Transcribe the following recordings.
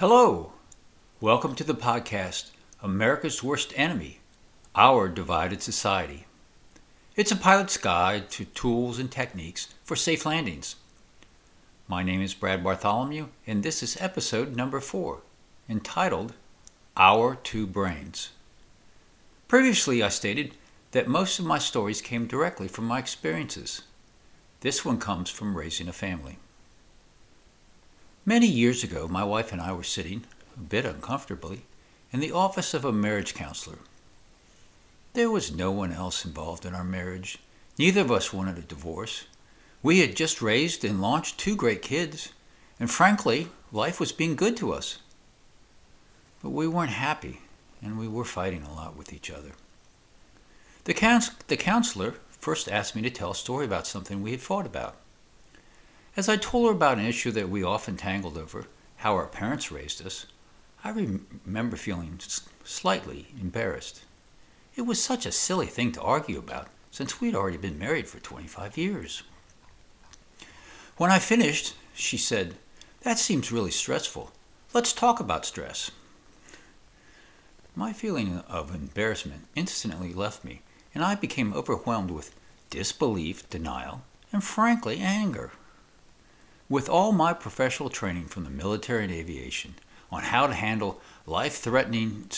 Hello. Welcome to the podcast America's Worst Enemy Our Divided Society. It's a pilot's guide to tools and techniques for safe landings. My name is Brad Bartholomew, and this is episode number four, entitled Our Two Brains. Previously, I stated that most of my stories came directly from my experiences. This one comes from raising a family. Many years ago, my wife and I were sitting, a bit uncomfortably, in the office of a marriage counselor. There was no one else involved in our marriage. Neither of us wanted a divorce. We had just raised and launched two great kids, and frankly, life was being good to us. But we weren't happy, and we were fighting a lot with each other. The, counsel- the counselor first asked me to tell a story about something we had fought about. As I told her about an issue that we often tangled over, how our parents raised us, I remember feeling slightly embarrassed. It was such a silly thing to argue about, since we'd already been married for 25 years. When I finished, she said, That seems really stressful. Let's talk about stress. My feeling of embarrassment instantly left me, and I became overwhelmed with disbelief, denial, and frankly, anger. With all my professional training from the military and aviation on how to handle life threatening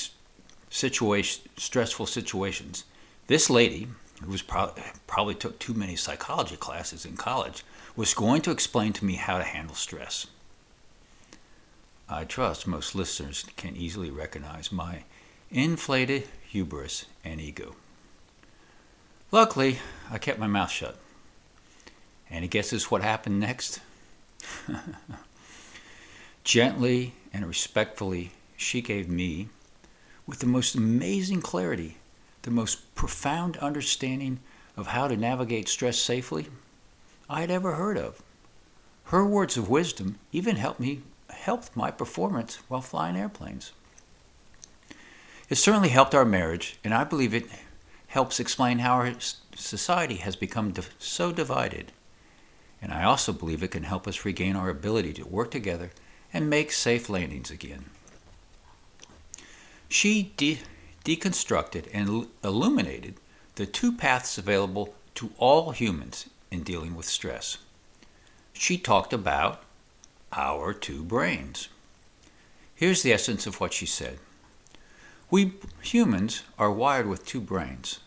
situation, stressful situations, this lady, who was pro- probably took too many psychology classes in college, was going to explain to me how to handle stress. I trust most listeners can easily recognize my inflated hubris and ego. Luckily, I kept my mouth shut. And Any guesses what happened next? Gently and respectfully, she gave me, with the most amazing clarity, the most profound understanding of how to navigate stress safely I had ever heard of. Her words of wisdom even helped me helped my performance while flying airplanes. It certainly helped our marriage, and I believe it helps explain how our society has become so divided and I also believe it can help us regain our ability to work together and make safe landings again. She de- deconstructed and illuminated the two paths available to all humans in dealing with stress. She talked about our two brains. Here's the essence of what she said We humans are wired with two brains.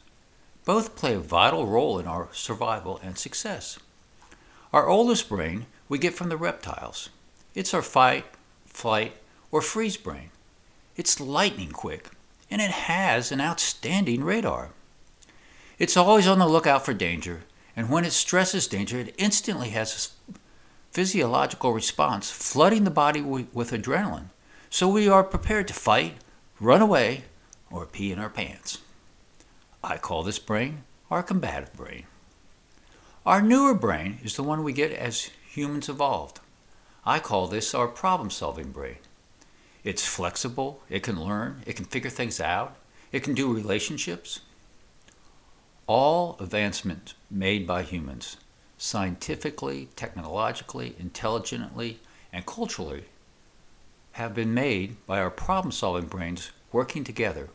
Both play a vital role in our survival and success. Our oldest brain we get from the reptiles. It's our fight, flight, or freeze brain. It's lightning quick, and it has an outstanding radar. It's always on the lookout for danger, and when it stresses danger, it instantly has a physiological response, flooding the body with adrenaline, so we are prepared to fight, run away, or pee in our pants. I call this brain our combative brain. Our newer brain is the one we get as humans evolved. I call this our problem solving brain. It's flexible, it can learn, it can figure things out, it can do relationships. All advancements made by humans, scientifically, technologically, intelligently, and culturally, have been made by our problem solving brains working together,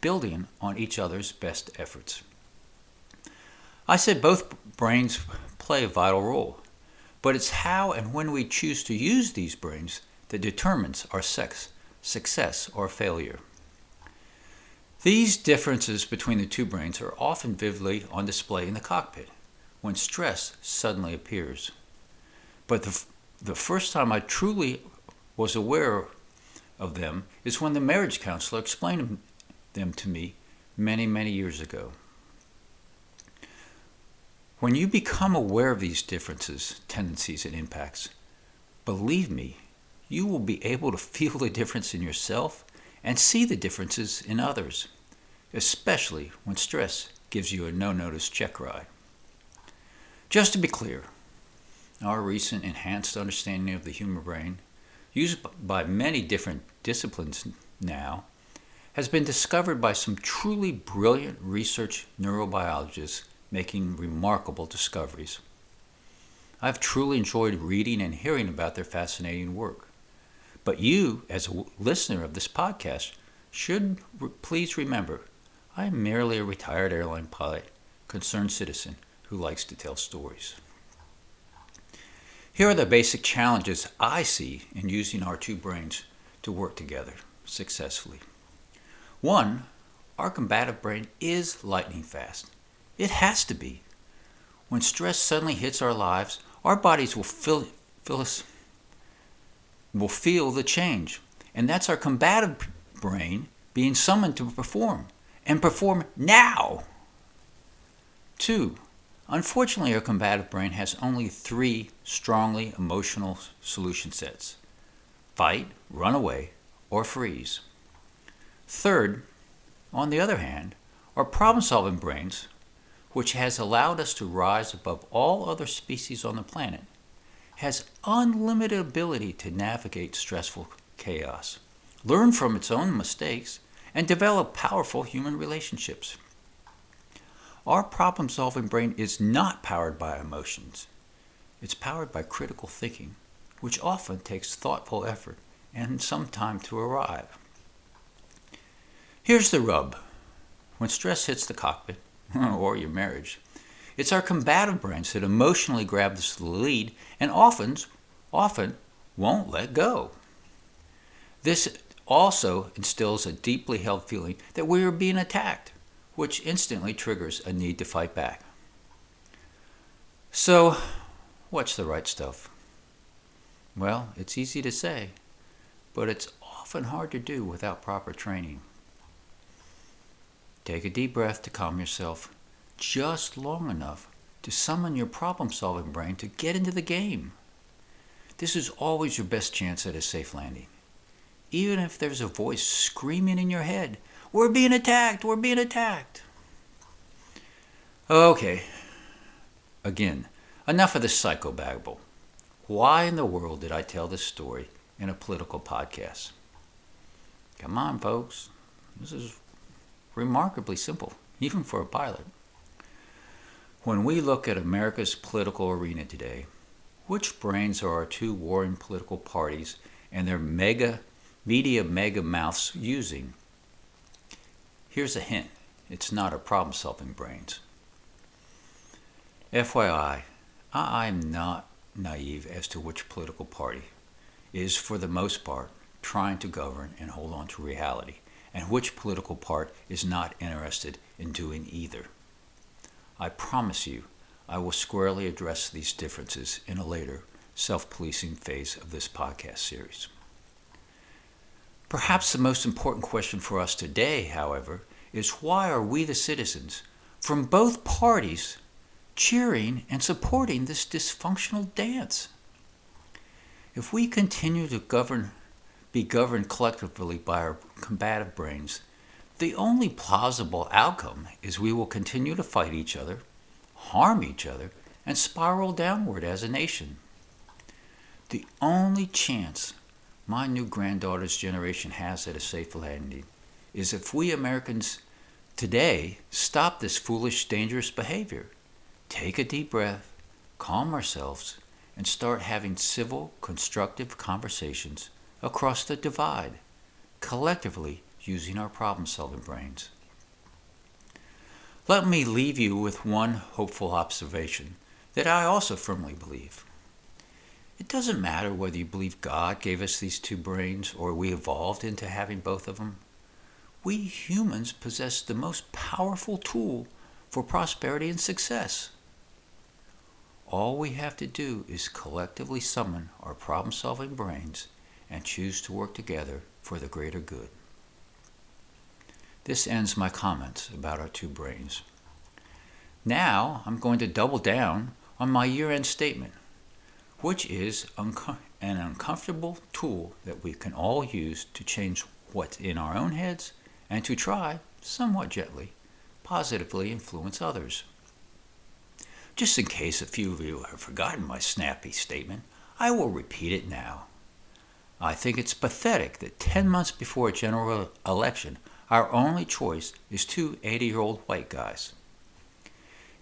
building on each other's best efforts. I said both brains play a vital role, but it's how and when we choose to use these brains that determines our sex, success or failure. These differences between the two brains are often vividly on display in the cockpit when stress suddenly appears. But the, the first time I truly was aware of them is when the marriage counselor explained them to me many, many years ago. When you become aware of these differences, tendencies, and impacts, believe me, you will be able to feel the difference in yourself and see the differences in others, especially when stress gives you a no notice check ride. Just to be clear, our recent enhanced understanding of the human brain, used by many different disciplines now, has been discovered by some truly brilliant research neurobiologists making remarkable discoveries. I've truly enjoyed reading and hearing about their fascinating work. But you, as a listener of this podcast, should re- please remember I am merely a retired airline pilot, concerned citizen who likes to tell stories. Here are the basic challenges I see in using our two brains to work together successfully. One, our combative brain is lightning fast. It has to be. When stress suddenly hits our lives, our bodies will feel, us, will feel the change. And that's our combative brain being summoned to perform, and perform now. Two, unfortunately, our combative brain has only three strongly emotional solution sets fight, run away, or freeze. Third, on the other hand, our problem solving brains, which has allowed us to rise above all other species on the planet, has unlimited ability to navigate stressful chaos, learn from its own mistakes, and develop powerful human relationships. Our problem solving brain is not powered by emotions. It's powered by critical thinking, which often takes thoughtful effort and some time to arrive. Here's the rub when stress hits the cockpit, or your marriage, it's our combative brains that emotionally grab the lead and often, often won't let go. This also instills a deeply held feeling that we are being attacked, which instantly triggers a need to fight back. So, what's the right stuff? Well, it's easy to say, but it's often hard to do without proper training. Take a deep breath to calm yourself just long enough to summon your problem solving brain to get into the game. This is always your best chance at a safe landing even if there's a voice screaming in your head, We're being attacked! We're being attacked! Okay, again, enough of this psychobabble. Why in the world did I tell this story in a political podcast? Come on, folks. This is remarkably simple, even for a pilot. When we look at America's political arena today, which brains are our two warring political parties and their mega media mega mouths using. Here's a hint it's not a problem solving brains. FYI, I'm not naive as to which political party is, for the most part, trying to govern and hold on to reality, and which political part is not interested in doing either. I promise you, I will squarely address these differences in a later self policing phase of this podcast series. Perhaps the most important question for us today, however, is why are we the citizens from both parties cheering and supporting this dysfunctional dance? If we continue to govern, be governed collectively by our combative brains, the only plausible outcome is we will continue to fight each other, harm each other, and spiral downward as a nation. The only chance my new granddaughter's generation has at a safe landing is if we Americans today stop this foolish, dangerous behavior, take a deep breath, calm ourselves, and start having civil, constructive conversations across the divide, collectively using our problem solving brains. Let me leave you with one hopeful observation that I also firmly believe. It doesn't matter whether you believe God gave us these two brains or we evolved into having both of them. We humans possess the most powerful tool for prosperity and success. All we have to do is collectively summon our problem solving brains and choose to work together for the greater good. This ends my comments about our two brains. Now I'm going to double down on my year end statement which is unco- an uncomfortable tool that we can all use to change what's in our own heads and to try, somewhat gently, positively influence others. Just in case a few of you have forgotten my snappy statement, I will repeat it now. I think it's pathetic that 10 months before a general election, our only choice is two 80 year old white guys.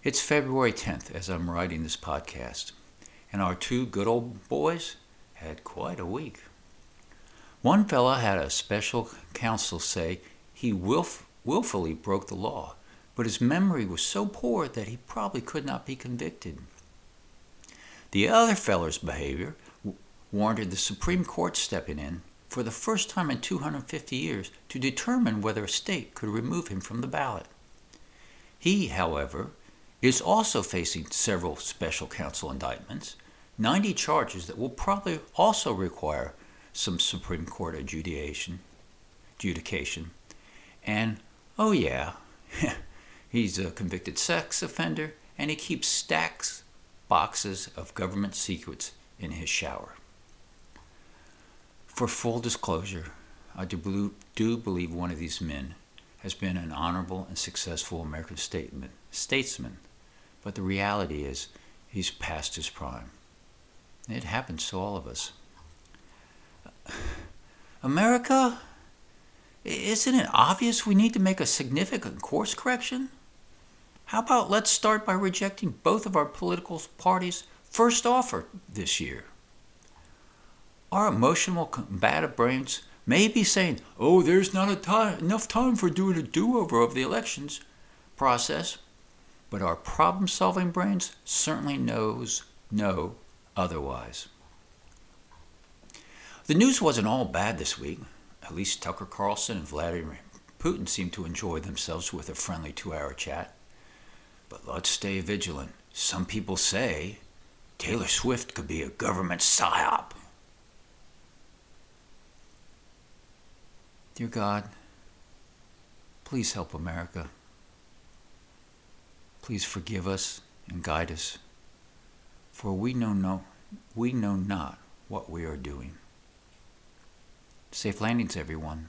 It's February 10th as I'm writing this podcast and our two good old boys had quite a week. One fella had a special counsel say he wilf- willfully broke the law, but his memory was so poor that he probably could not be convicted. The other fellow's behavior warranted the Supreme Court stepping in for the first time in 250 years to determine whether a state could remove him from the ballot. He, however, is also facing several special counsel indictments, 90 charges that will probably also require some Supreme Court adjudication, adjudication. And oh yeah, he's a convicted sex offender and he keeps stacks boxes of government secrets in his shower. For full disclosure, I do, do believe one of these men has been an honorable and successful American statesman, statesman, but the reality is he's past his prime. It happens to all of us. America, isn't it obvious we need to make a significant course correction? How about let's start by rejecting both of our political parties' first offer this year? Our emotional, combative brains may be saying, oh, there's not time, enough time for doing a do over of the elections process, but our problem solving brains certainly knows no otherwise. The news wasn't all bad this week. At least Tucker Carlson and Vladimir Putin seemed to enjoy themselves with a friendly two hour chat. But let's stay vigilant. Some people say Taylor Swift could be a government psyop. Dear God, please help America. Please forgive us and guide us, for we know no, we know not what we are doing. Safe landings, everyone.